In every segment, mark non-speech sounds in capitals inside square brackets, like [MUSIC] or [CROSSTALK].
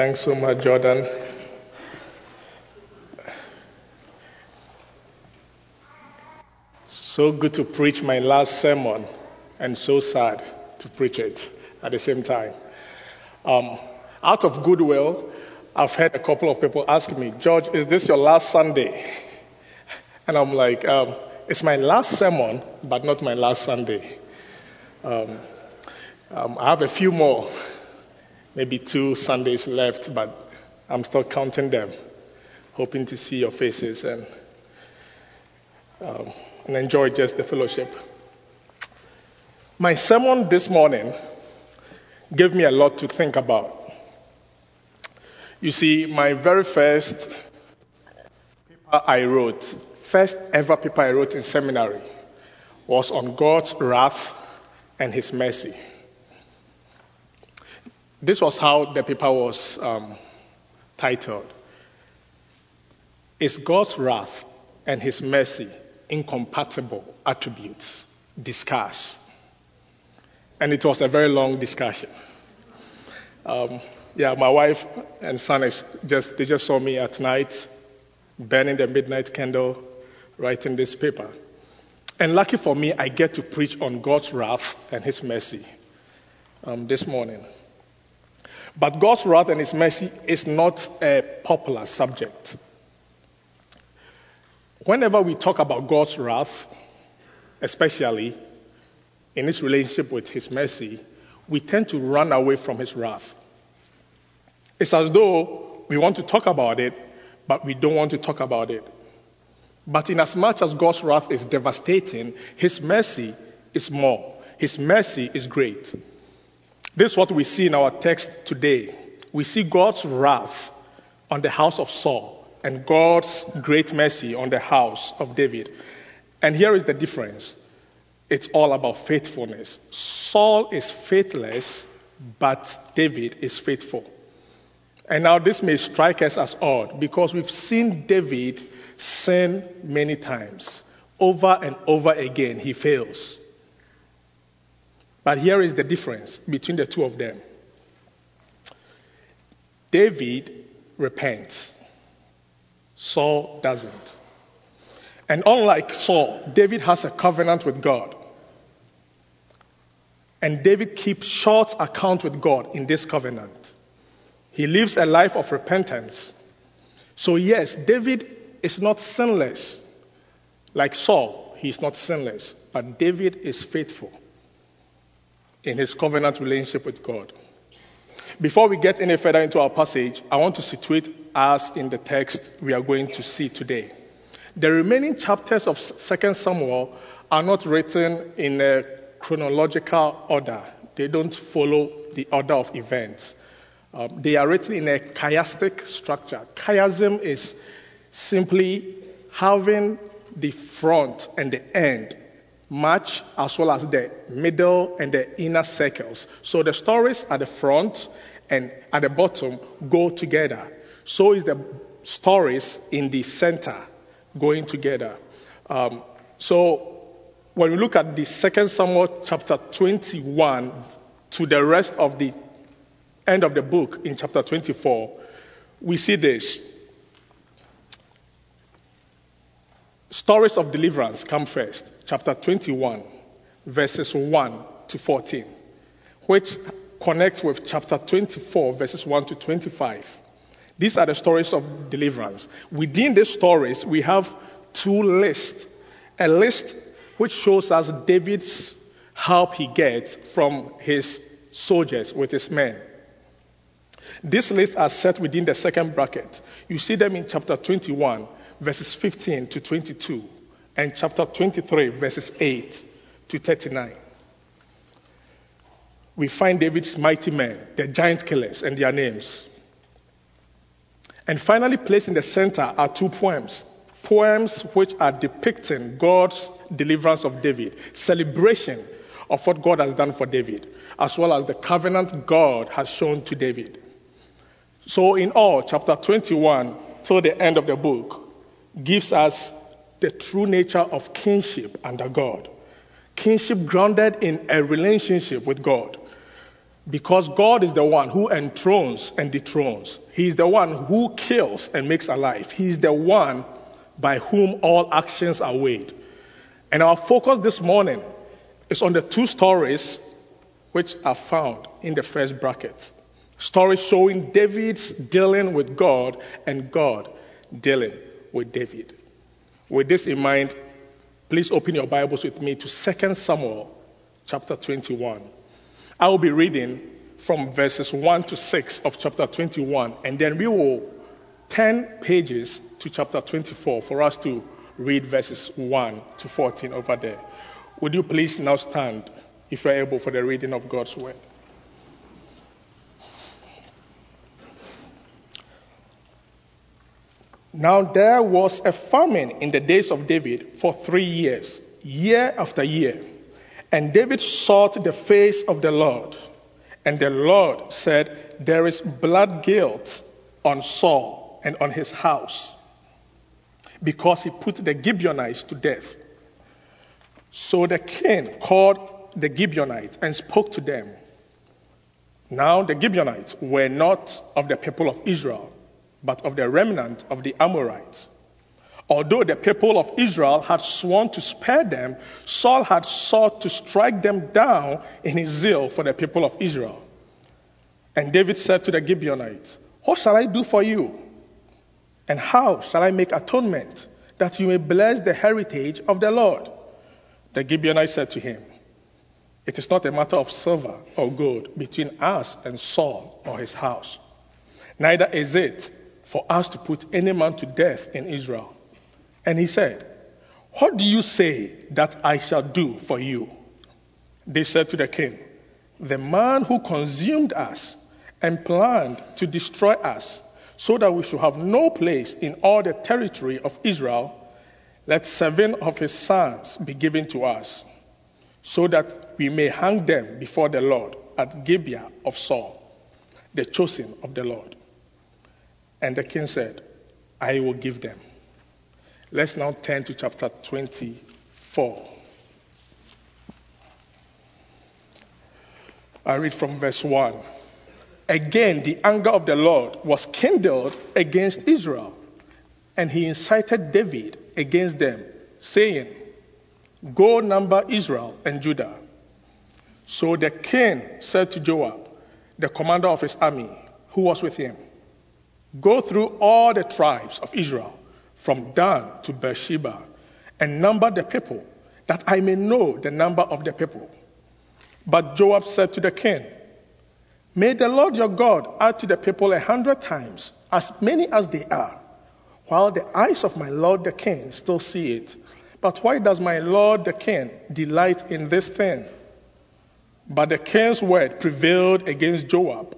Thanks so much, Jordan. So good to preach my last sermon, and so sad to preach it at the same time. Um, out of goodwill, I've had a couple of people ask me, George, is this your last Sunday? [LAUGHS] And I'm like, um, it's my last sermon, but not my last Sunday. Um, um, I have a few more, maybe two Sundays left, but I'm still counting them, hoping to see your faces and, um, and enjoy just the fellowship. My sermon this morning gave me a lot to think about. You see, my very first paper I wrote, first ever paper I wrote in seminary, was on God's wrath and His mercy. This was how the paper was um, titled. Is God's wrath and His mercy incompatible attributes? Discuss. And it was a very long discussion. Um, yeah, my wife and son just they just saw me at night, burning the midnight candle, writing this paper. And lucky for me, I get to preach on God's wrath and His mercy um, this morning. But God's wrath and His mercy is not a popular subject. Whenever we talk about God's wrath, especially in His relationship with His mercy, we tend to run away from His wrath. It's as though we want to talk about it, but we don't want to talk about it. But in as much as God's wrath is devastating, His mercy is more. His mercy is great. This is what we see in our text today. We see God's wrath on the house of Saul and God's great mercy on the house of David. And here is the difference it's all about faithfulness. Saul is faithless, but David is faithful. And now this may strike us as odd because we've seen David sin many times. Over and over again, he fails. But here is the difference between the two of them David repents, Saul doesn't. And unlike Saul, David has a covenant with God. And David keeps short account with God in this covenant. He lives a life of repentance. So, yes, David is not sinless. Like Saul, he's not sinless. But David is faithful in his covenant relationship with God. Before we get any further into our passage, I want to situate us in the text we are going to see today. The remaining chapters of 2 Samuel are not written in a chronological order, they don't follow the order of events. Um, they are written in a chiastic structure. Chiasm is simply having the front and the end match as well as the middle and the inner circles. So the stories at the front and at the bottom go together. So is the stories in the center going together. Um, so when we look at the second Samuel chapter 21 to the rest of the end of the book in chapter 24, we see this. Stories of deliverance come first, chapter 21, verses 1 to 14, which connects with chapter 24, verses 1 to 25. These are the stories of deliverance. Within these stories, we have two lists. A list which shows us David's help he gets from his soldiers with his men. These lists are set within the second bracket. You see them in chapter 21, verses 15 to 22, and chapter 23, verses 8 to 39. We find David's mighty men, the giant killers, and their names. And finally, placed in the center are two poems. Poems which are depicting God's deliverance of David, celebration of what God has done for David, as well as the covenant God has shown to David. So, in all, chapter 21 till the end of the book gives us the true nature of kinship under God. Kinship grounded in a relationship with God. Because God is the one who enthrones and dethrones. He is the one who kills and makes alive. He is the one by whom all actions are weighed. And our focus this morning is on the two stories which are found in the first bracket. Stories showing David's dealing with God and God dealing with David. With this in mind, please open your Bibles with me to 2 Samuel chapter 21. I will be reading from verses 1 to 6 of chapter 21, and then we will turn pages to chapter 24 for us to read verses 1 to 14 over there. Would you please now stand if you're able for the reading of God's word? Now there was a famine in the days of David for three years, year after year. And David sought the face of the Lord. And the Lord said, There is blood guilt on Saul and on his house, because he put the Gibeonites to death. So the king called the Gibeonites and spoke to them. Now the Gibeonites were not of the people of Israel, but of the remnant of the Amorites. Although the people of Israel had sworn to spare them, Saul had sought to strike them down in his zeal for the people of Israel. And David said to the Gibeonites, What shall I do for you? And how shall I make atonement that you may bless the heritage of the Lord? The Gibeonites said to him, It is not a matter of silver or gold between us and Saul or his house. Neither is it for us to put any man to death in Israel. And he said, What do you say that I shall do for you? They said to the king, The man who consumed us and planned to destroy us, so that we should have no place in all the territory of Israel, let seven of his sons be given to us, so that we may hang them before the Lord at Gibeah of Saul, the chosen of the Lord. And the king said, I will give them. Let's now turn to chapter 24. I read from verse 1. Again, the anger of the Lord was kindled against Israel, and he incited David against them, saying, Go number Israel and Judah. So the king said to Joab, the commander of his army, who was with him, Go through all the tribes of Israel from Dan to Beersheba, and number the people, that I may know the number of the people. But Joab said to the king, May the Lord your God add to the people a hundred times, as many as they are, while the eyes of my Lord the king still see it. But why does my Lord the king delight in this thing? But the king's word prevailed against Joab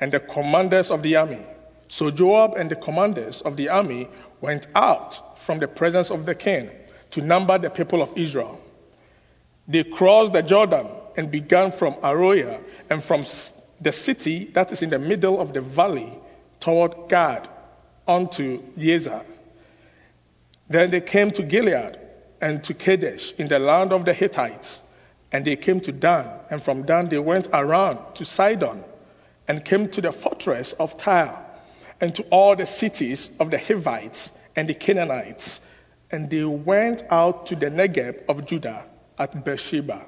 and the commanders of the army. So Joab and the commanders of the army went out from the presence of the king to number the people of Israel. They crossed the Jordan and began from Aroer and from the city that is in the middle of the valley toward Gad unto Jazer. Then they came to Gilead and to Kadesh in the land of the Hittites. And they came to Dan, and from Dan they went around to Sidon and came to the fortress of Tyre and to all the cities of the Hivites and the Canaanites, and they went out to the Negeb of Judah at Beersheba.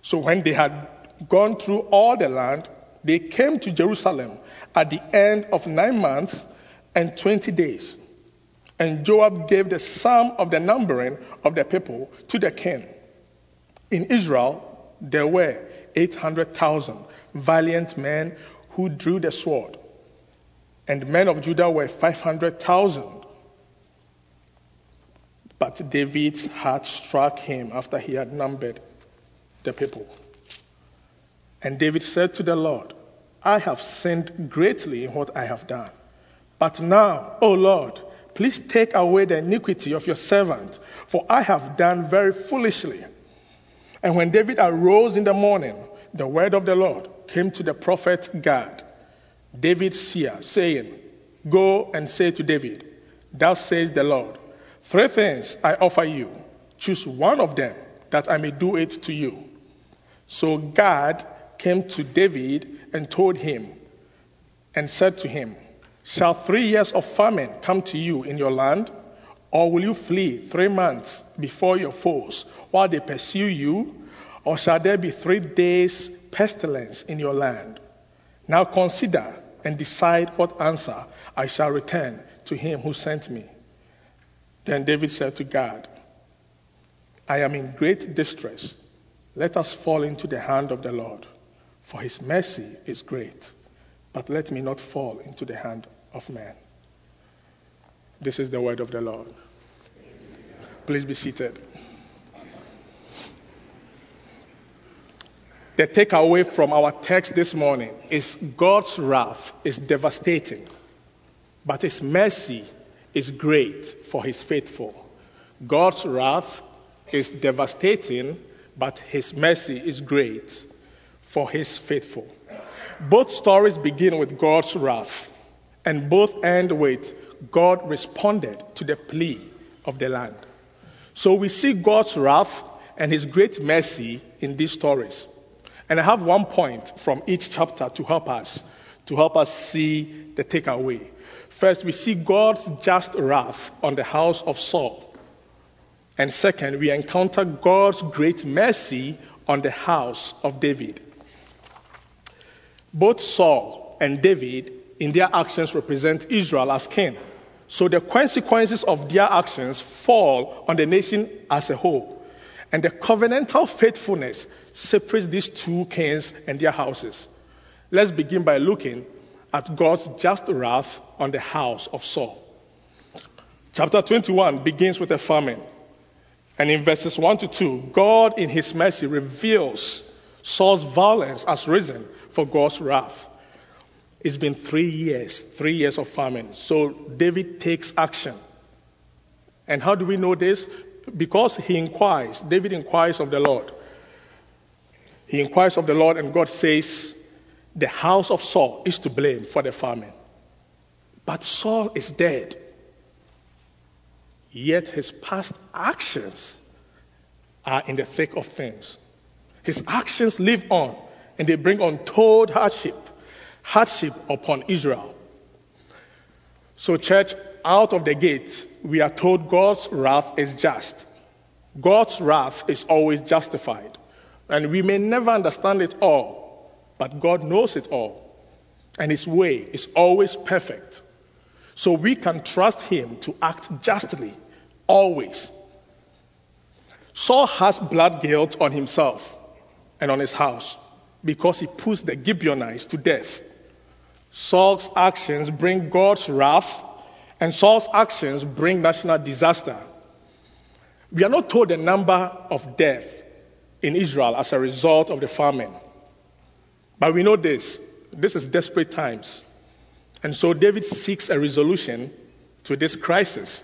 So when they had gone through all the land, they came to Jerusalem at the end of nine months and twenty days. And Joab gave the sum of the numbering of the people to the king. In Israel, there were 800,000 valiant men who drew the sword and men of Judah were 500,000. But David's heart struck him after he had numbered the people. And David said to the Lord, I have sinned greatly in what I have done. But now, O Lord, please take away the iniquity of your servant, for I have done very foolishly. And when David arose in the morning, the word of the Lord came to the prophet Gad David's seer, saying, Go and say to David, Thus says the Lord, Three things I offer you. Choose one of them, that I may do it to you. So Gad came to David and told him, and said to him, Shall three years of famine come to you in your land? Or will you flee three months before your foes while they pursue you? Or shall there be three days pestilence in your land? Now consider and decide what answer I shall return to him who sent me. Then David said to God, I am in great distress. Let us fall into the hand of the Lord, for his mercy is great. But let me not fall into the hand of man. This is the word of the Lord. Please be seated. The takeaway from our text this morning is God's wrath is devastating, but his mercy is great for his faithful. God's wrath is devastating, but his mercy is great for his faithful. Both stories begin with God's wrath, and both end with God responded to the plea of the land. So we see God's wrath and his great mercy in these stories. And I have one point from each chapter to help us, to help us see the takeaway. First, we see God's just wrath on the house of Saul. And second, we encounter God's great mercy on the house of David. Both Saul and David, in their actions, represent Israel as king. So the consequences of their actions fall on the nation as a whole. And the covenantal faithfulness separates these two kings and their houses. Let's begin by looking at God's just wrath on the house of Saul. Chapter 21 begins with a famine. And in verses 1 to 2, God in his mercy reveals Saul's violence as reason for God's wrath. It's been three years, three years of famine. So David takes action. And how do we know this? Because he inquires. David inquires of the Lord. He inquires of the Lord, and God says, The house of Saul is to blame for the famine. But Saul is dead. Yet his past actions are in the thick of things. His actions live on, and they bring untold hardship hardship upon Israel. So, church, out of the gate, we are told God's wrath is just. God's wrath is always justified. And we may never understand it all, but God knows it all. And His way is always perfect. So we can trust Him to act justly, always. Saul has blood guilt on himself and on his house because he puts the Gibeonites to death. Saul's actions bring God's wrath, and Saul's actions bring national disaster. We are not told the number of death in Israel as a result of the famine. But we know this this is desperate times. And so David seeks a resolution to this crisis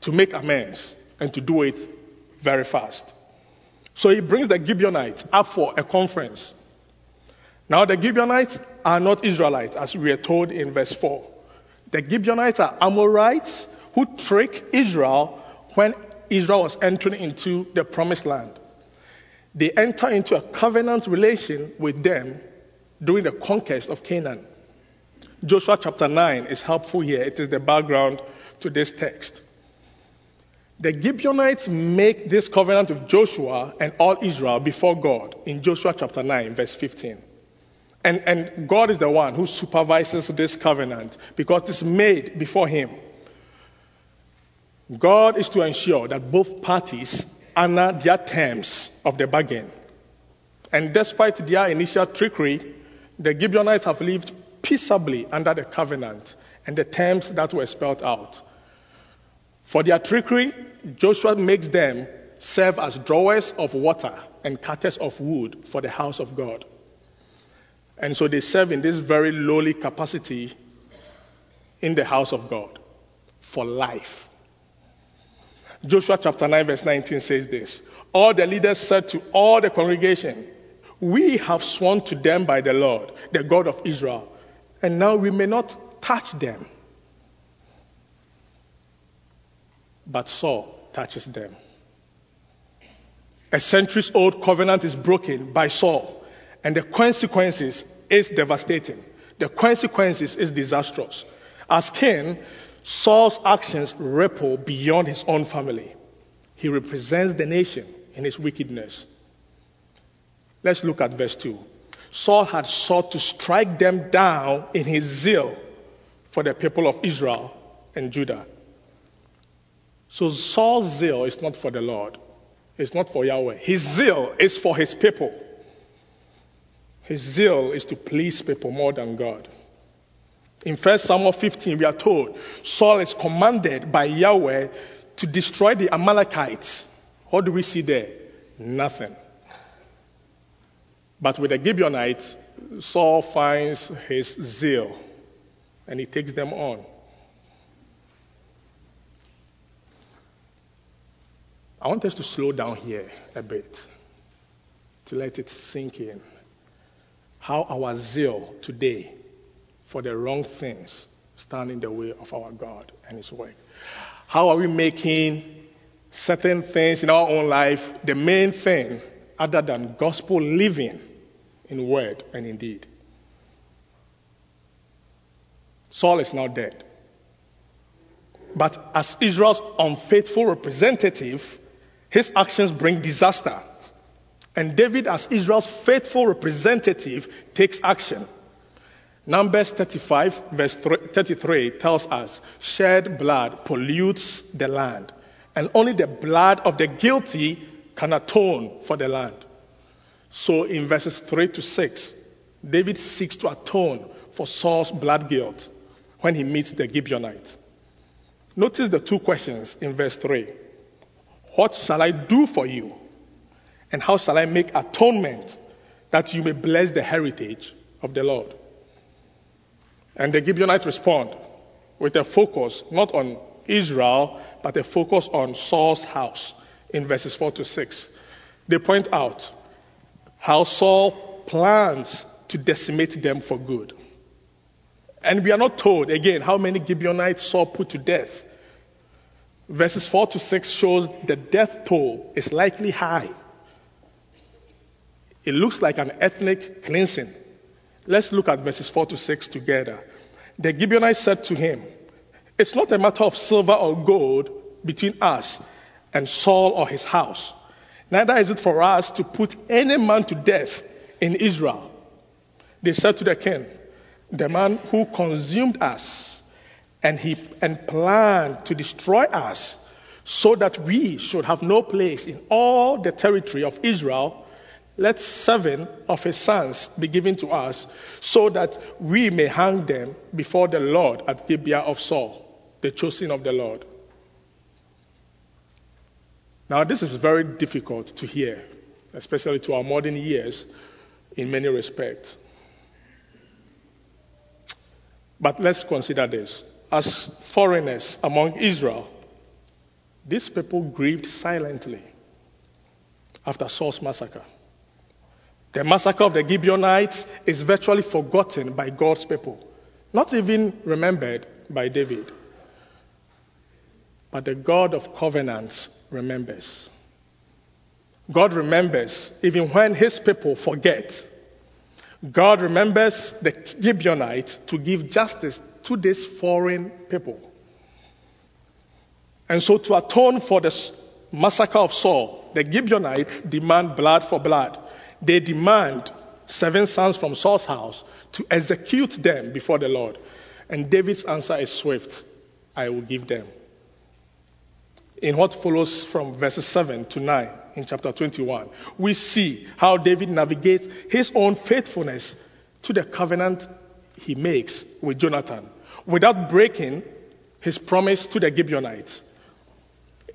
to make amends and to do it very fast. So he brings the Gibeonites up for a conference. Now, the Gibeonites are not Israelites, as we are told in verse 4. The Gibeonites are Amorites who trick Israel when Israel was entering into the promised land. They enter into a covenant relation with them during the conquest of Canaan. Joshua chapter 9 is helpful here. It is the background to this text. The Gibeonites make this covenant with Joshua and all Israel before God in Joshua chapter 9, verse 15. And, and God is the one who supervises this covenant because it's made before Him. God is to ensure that both parties honor their terms of the bargain. And despite their initial trickery, the Gibeonites have lived peaceably under the covenant and the terms that were spelled out. For their trickery, Joshua makes them serve as drawers of water and cutters of wood for the house of God. And so they serve in this very lowly capacity in the house of God for life. Joshua chapter 9, verse 19 says this All the leaders said to all the congregation, We have sworn to them by the Lord, the God of Israel, and now we may not touch them. But Saul touches them. A centuries old covenant is broken by Saul And the consequences is devastating. The consequences is disastrous. As king, Saul's actions ripple beyond his own family. He represents the nation in his wickedness. Let's look at verse 2. Saul had sought to strike them down in his zeal for the people of Israel and Judah. So Saul's zeal is not for the Lord, it's not for Yahweh. His zeal is for his people. His zeal is to please people more than God. In 1 Samuel 15, we are told Saul is commanded by Yahweh to destroy the Amalekites. What do we see there? Nothing. But with the Gibeonites, Saul finds his zeal and he takes them on. I want us to slow down here a bit to let it sink in. How our zeal today for the wrong things stand in the way of our God and His work. How are we making certain things in our own life the main thing other than gospel living in word and in deed? Saul is now dead. But as Israel's unfaithful representative, his actions bring disaster. And David, as Israel's faithful representative, takes action. Numbers 35, verse 33 tells us shed blood pollutes the land, and only the blood of the guilty can atone for the land. So in verses 3 to 6, David seeks to atone for Saul's blood guilt when he meets the Gibeonites. Notice the two questions in verse 3 what shall I do for you? And how shall I make atonement that you may bless the heritage of the Lord? And the Gibeonites respond with a focus not on Israel, but a focus on Saul's house in verses 4 to 6. They point out how Saul plans to decimate them for good. And we are not told, again, how many Gibeonites Saul put to death verses 4 to 6 shows the death toll is likely high. It looks like an ethnic cleansing. Let's look at verses 4 to 6 together. The Gibeonites said to him, It's not a matter of silver or gold between us and Saul or his house. Neither is it for us to put any man to death in Israel. They said to the king, The man who consumed us and he and planned to destroy us so that we should have no place in all the territory of Israel, let seven of his sons be given to us so that we may hang them before the Lord at Gibeah of Saul, the chosen of the Lord. Now, this is very difficult to hear, especially to our modern ears in many respects. But let's consider this as foreigners among Israel, these people grieved silently after Saul's massacre. The massacre of the Gibeonites is virtually forgotten by God's people, not even remembered by David. But the God of covenants remembers. God remembers even when his people forget. God remembers the Gibeonites to give justice to these foreign people. And so, to atone for the massacre of Saul, the Gibeonites demand blood for blood. They demand seven sons from Saul's house to execute them before the Lord. And David's answer is swift I will give them. In what follows from verses 7 to 9 in chapter 21, we see how David navigates his own faithfulness to the covenant he makes with Jonathan without breaking his promise to the Gibeonites.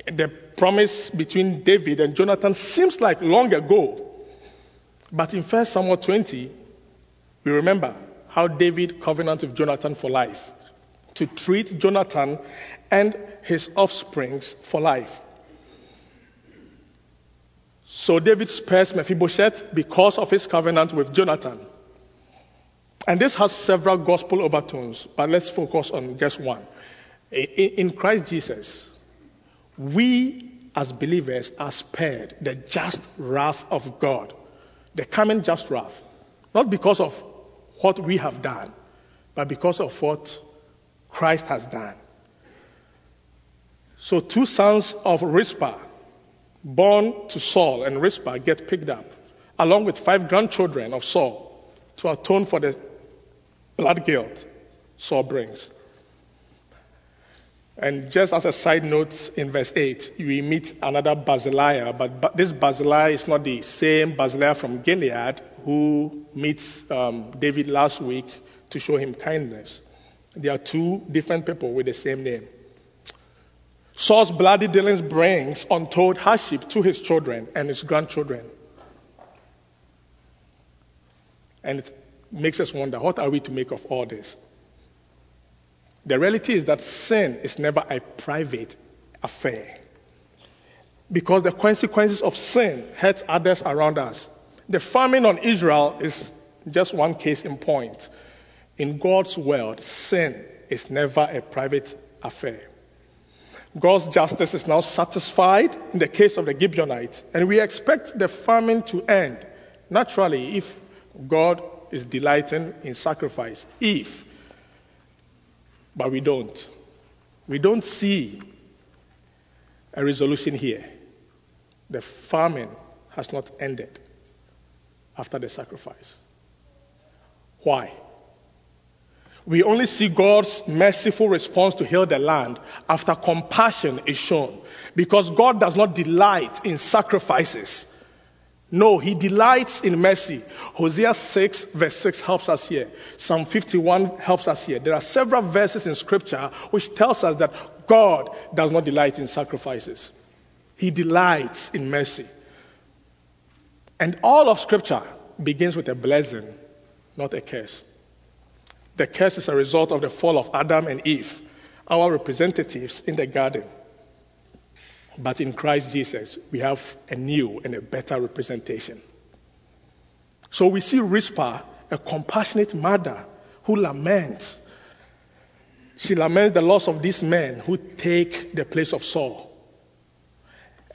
The promise between David and Jonathan seems like long ago. But in 1 Samuel 20, we remember how David covenanted with Jonathan for life, to treat Jonathan and his offsprings for life. So David spares Mephibosheth because of his covenant with Jonathan. And this has several gospel overtones, but let's focus on just one. In Christ Jesus, we as believers are spared the just wrath of God, the coming just wrath. Not because of what we have done, but because of what Christ has done. So, two sons of Rizpah, born to Saul and Rizpah, get picked up, along with five grandchildren of Saul, to atone for the blood guilt Saul brings. And just as a side note, in verse 8, we meet another Barzillai, but this Barzillai is not the same Barzillai from Gilead who meets um, David last week to show him kindness. They are two different people with the same name. Saul's bloody dealings brings untold hardship to his children and his grandchildren. And it makes us wonder what are we to make of all this? The reality is that sin is never a private affair. Because the consequences of sin hurt others around us. The famine on Israel is just one case in point. In God's world, sin is never a private affair. God's justice is now satisfied in the case of the Gibeonites, and we expect the famine to end naturally if God is delighting in sacrifice. If but we don't. We don't see a resolution here. The famine has not ended after the sacrifice. Why? We only see God's merciful response to heal the land after compassion is shown. Because God does not delight in sacrifices. No, he delights in mercy. Hosea 6, verse 6 helps us here. Psalm 51 helps us here. There are several verses in scripture which tells us that God does not delight in sacrifices. He delights in mercy. And all of scripture begins with a blessing, not a curse. The curse is a result of the fall of Adam and Eve, our representatives in the garden. But in Christ Jesus, we have a new and a better representation. So we see Rizpah, a compassionate mother who laments. She laments the loss of these men who take the place of Saul.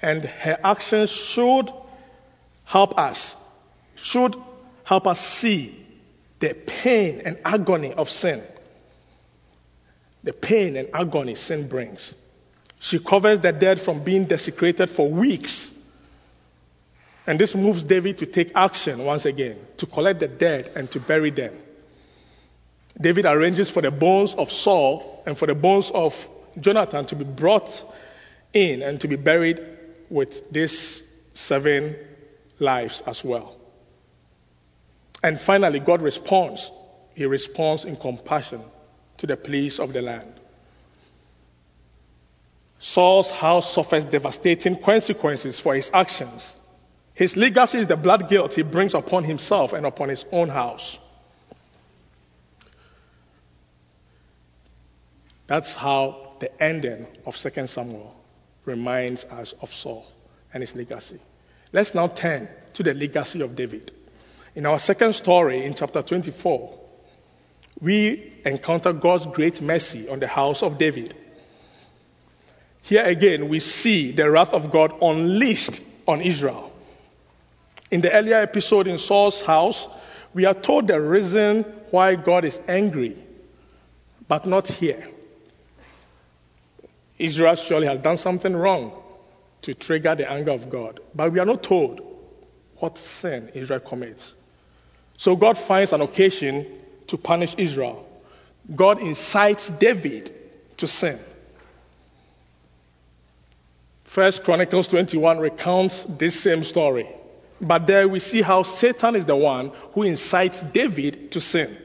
And her actions should help us, should help us see the pain and agony of sin. The pain and agony sin brings. She covers the dead from being desecrated for weeks. And this moves David to take action once again, to collect the dead and to bury them. David arranges for the bones of Saul and for the bones of Jonathan to be brought in and to be buried with these seven lives as well. And finally, God responds. He responds in compassion to the pleas of the land. Saul's house suffers devastating consequences for his actions. His legacy is the blood guilt he brings upon himself and upon his own house. That's how the ending of 2 Samuel reminds us of Saul and his legacy. Let's now turn to the legacy of David. In our second story, in chapter 24, we encounter God's great mercy on the house of David. Here again, we see the wrath of God unleashed on Israel. In the earlier episode in Saul's house, we are told the reason why God is angry, but not here. Israel surely has done something wrong to trigger the anger of God, but we are not told what sin Israel commits. So God finds an occasion to punish Israel. God incites David to sin. First Chronicles 21 recounts this same story. But there we see how Satan is the one who incites David to sin.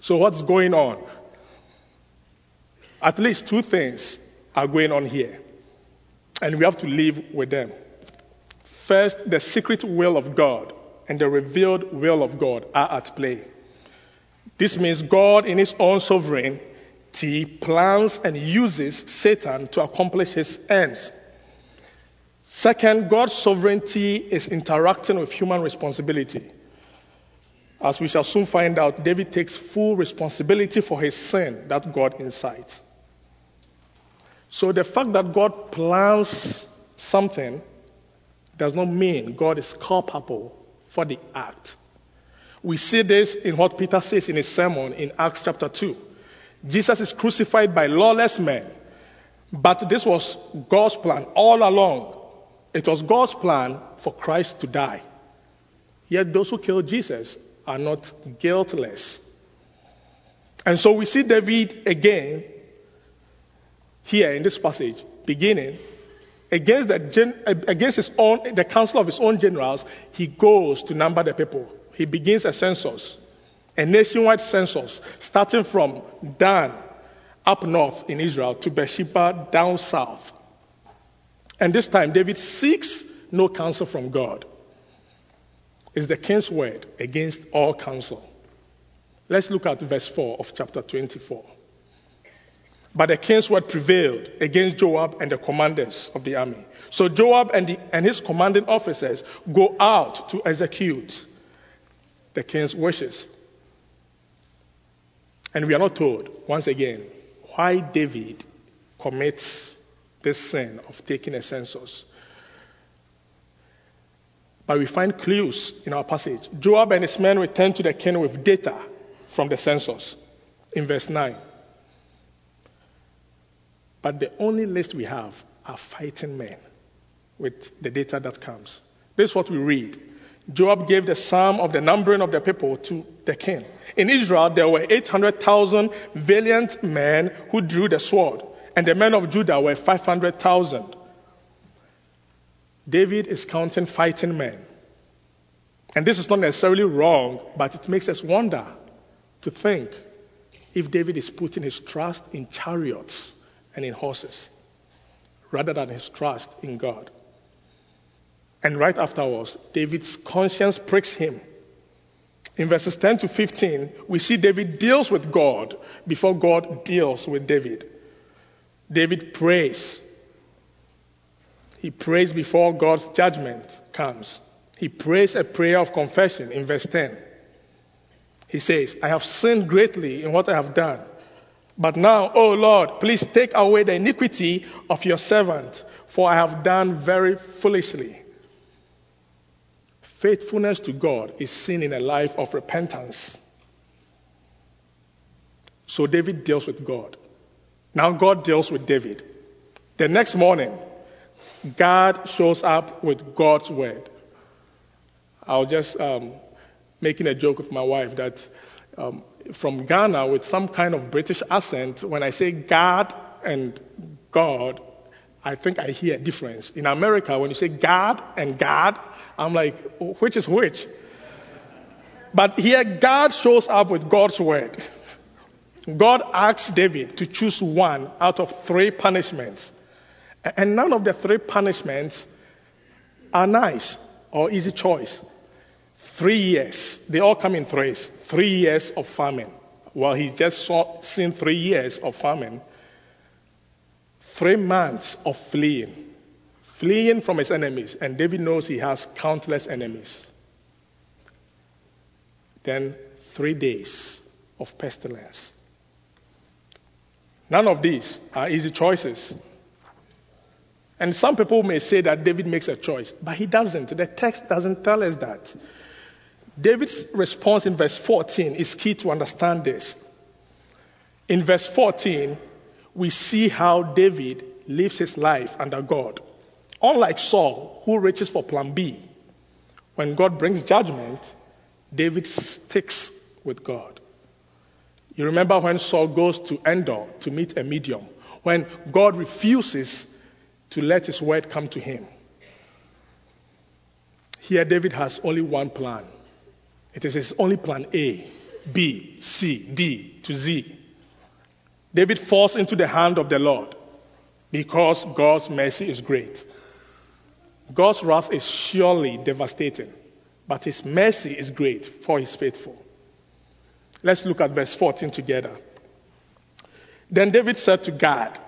So what's going on? At least two things are going on here. And we have to live with them. First, the secret will of God and the revealed will of God are at play. This means God, in his own sovereignty, plans and uses Satan to accomplish his ends. Second, God's sovereignty is interacting with human responsibility. As we shall soon find out, David takes full responsibility for his sin that God incites. So the fact that God plans something does not mean God is culpable for the act. We see this in what Peter says in his sermon in Acts chapter 2. Jesus is crucified by lawless men, but this was God's plan all along. It was God's plan for Christ to die. Yet those who killed Jesus are not guiltless. And so we see David again here in this passage, beginning against, the, against his own, the council of his own generals, he goes to number the people. He begins a census, a nationwide census, starting from Dan up north in Israel to Beersheba down south. And this time, David seeks no counsel from God. It's the king's word against all counsel. Let's look at verse 4 of chapter 24. But the king's word prevailed against Joab and the commanders of the army. So Joab and, the, and his commanding officers go out to execute the king's wishes. And we are not told, once again, why David commits this sin of taking a census. But we find clues in our passage. Joab and his men return to the king with data from the census in verse 9. But the only list we have are fighting men with the data that comes. This is what we read. Joab gave the sum of the numbering of the people to the king. In Israel, there were 800,000 valiant men who drew the sword, and the men of Judah were 500,000. David is counting fighting men. And this is not necessarily wrong, but it makes us wonder to think if David is putting his trust in chariots and in horses rather than his trust in God. And right afterwards, David's conscience pricks him. In verses 10 to 15, we see David deals with God before God deals with David. David prays. He prays before God's judgment comes. He prays a prayer of confession in verse 10. He says, I have sinned greatly in what I have done. But now, O Lord, please take away the iniquity of your servant, for I have done very foolishly. Faithfulness to God is seen in a life of repentance. So David deals with God. Now God deals with David. The next morning, Gad shows up with God's word. I was just um, making a joke with my wife that um, from Ghana with some kind of British accent, when I say God and God, I think I hear a difference. In America, when you say God and God, I'm like, which is which? But here, Gad shows up with God's word. God asks David to choose one out of three punishments. And none of the three punishments are nice or easy choice. Three years. They all come in threes. Three years of famine. Well, he's just saw, seen three years of famine. Three months of fleeing. Fleeing from his enemies. And David knows he has countless enemies. Then three days of pestilence. None of these are easy choices. And some people may say that David makes a choice, but he doesn't. The text doesn't tell us that. David's response in verse 14 is key to understand this. In verse 14, we see how David lives his life under God. Unlike Saul, who reaches for plan B, when God brings judgment, David sticks with God. You remember when Saul goes to Endor to meet a medium, when God refuses to let his word come to him. Here, David has only one plan it is his only plan A, B, C, D to Z. David falls into the hand of the Lord because God's mercy is great. God's wrath is surely devastating, but his mercy is great for his faithful. Let's look at verse 14 together. Then David said to God,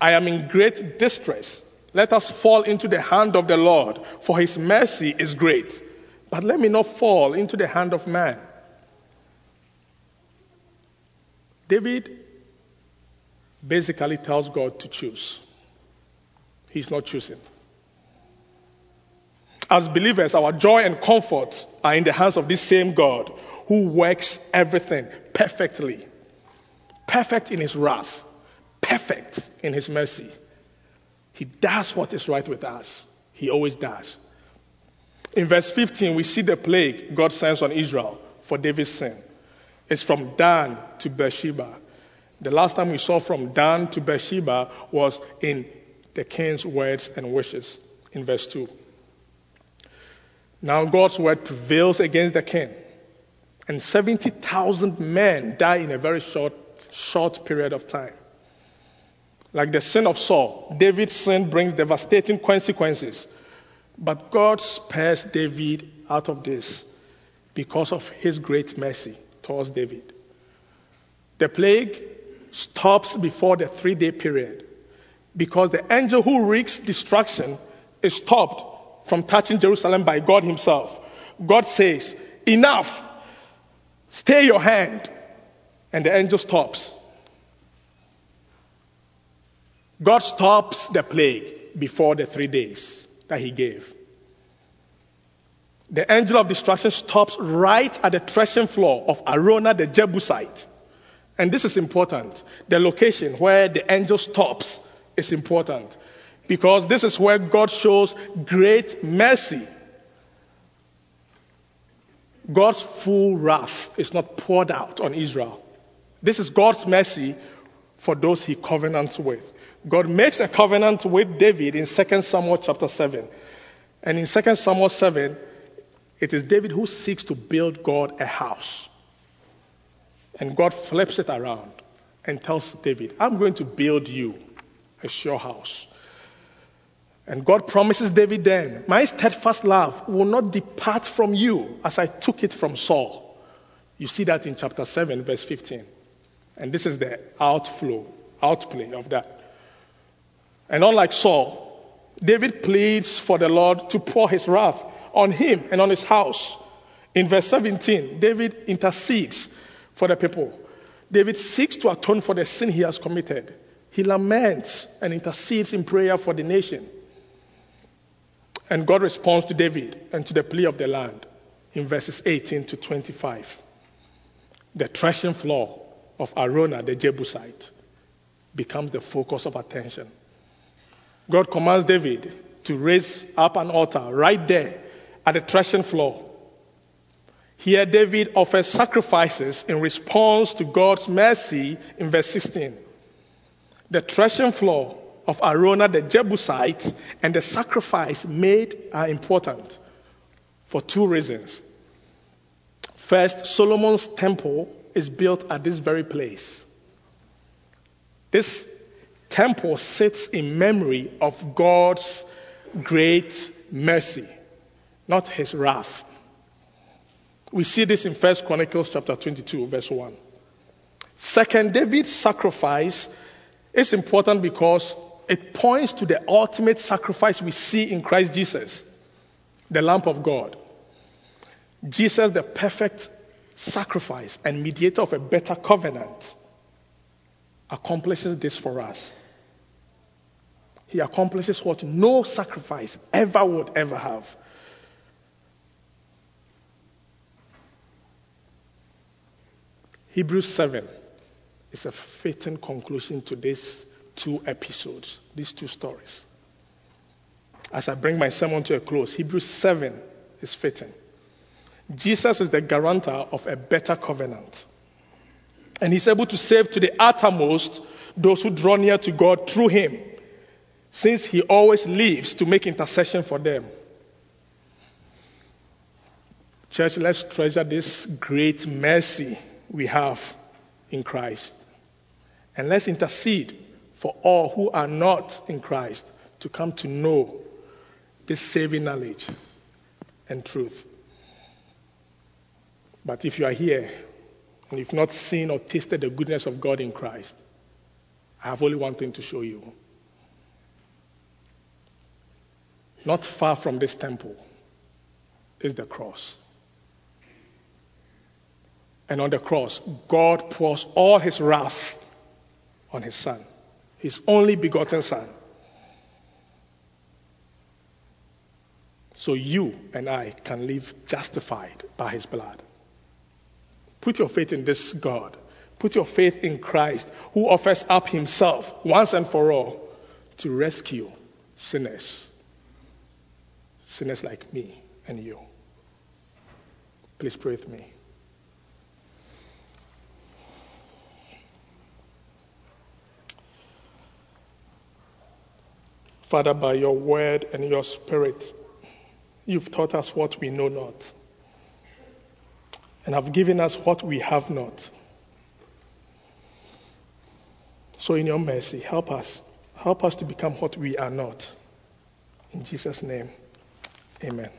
I am in great distress. Let us fall into the hand of the Lord, for his mercy is great but let me not fall into the hand of man. David basically tells God to choose. He's not choosing. As believers, our joy and comfort are in the hands of this same God who works everything perfectly. Perfect in his wrath, perfect in his mercy. He does what is right with us. He always does. In verse 15, we see the plague God sends on Israel for David's sin. It's from Dan to Beersheba. The last time we saw from Dan to Beersheba was in the king's words and wishes in verse 2. Now God's word prevails against the king, and 70,000 men die in a very short, short period of time. Like the sin of Saul, David's sin brings devastating consequences. But God spares David out of this because of his great mercy towards David. The plague stops before the three day period because the angel who wreaks destruction is stopped from touching Jerusalem by God Himself. God says, Enough, stay your hand. And the angel stops. God stops the plague before the three days that He gave. The angel of destruction stops right at the threshing floor of Araunah the Jebusite. And this is important. The location where the angel stops is important because this is where God shows great mercy. God's full wrath is not poured out on Israel. This is God's mercy for those he covenants with. God makes a covenant with David in 2 Samuel chapter 7. And in 2 Samuel 7, it is David who seeks to build God a house. And God flips it around and tells David, I'm going to build you a sure house. And God promises David then, My steadfast love will not depart from you as I took it from Saul. You see that in chapter 7, verse 15. And this is the outflow, outplay of that. And unlike Saul, David pleads for the Lord to pour his wrath on him and on his house. In verse 17, David intercedes for the people. David seeks to atone for the sin he has committed. He laments and intercedes in prayer for the nation. And God responds to David and to the plea of the land in verses 18 to 25. The threshing floor of Araunah the Jebusite becomes the focus of attention. God commands David to raise up an altar right there at the threshing floor. Here, David offers sacrifices in response to God's mercy in verse 16. The threshing floor of Araunah the Jebusite and the sacrifice made are important for two reasons. First, Solomon's temple is built at this very place. This temple sits in memory of God's great mercy, not his wrath. We see this in 1 Chronicles chapter 22, verse 1. Second, David's sacrifice is important because it points to the ultimate sacrifice we see in Christ Jesus, the Lamb of God. Jesus, the perfect sacrifice and mediator of a better covenant, accomplishes this for us. He accomplishes what no sacrifice ever would ever have. Hebrews 7 is a fitting conclusion to these two episodes, these two stories. As I bring my sermon to a close, Hebrews 7 is fitting. Jesus is the guarantor of a better covenant. And he's able to save to the uttermost those who draw near to God through him, since he always lives to make intercession for them. Church, let's treasure this great mercy we have in Christ. And let's intercede for all who are not in Christ to come to know this saving knowledge and truth. But if you are here and you've not seen or tasted the goodness of God in Christ, I have only one thing to show you. Not far from this temple is the cross. And on the cross, God pours all his wrath on his son, his only begotten son. so you and I can live justified by his blood. Put your faith in this God. Put your faith in Christ, who offers up himself once and for all to rescue sinners. Sinners like me and you. Please pray with me. Father, by your word and your spirit, you've taught us what we know not and have given us what we have not. So, in your mercy, help us. Help us to become what we are not. In Jesus' name, amen.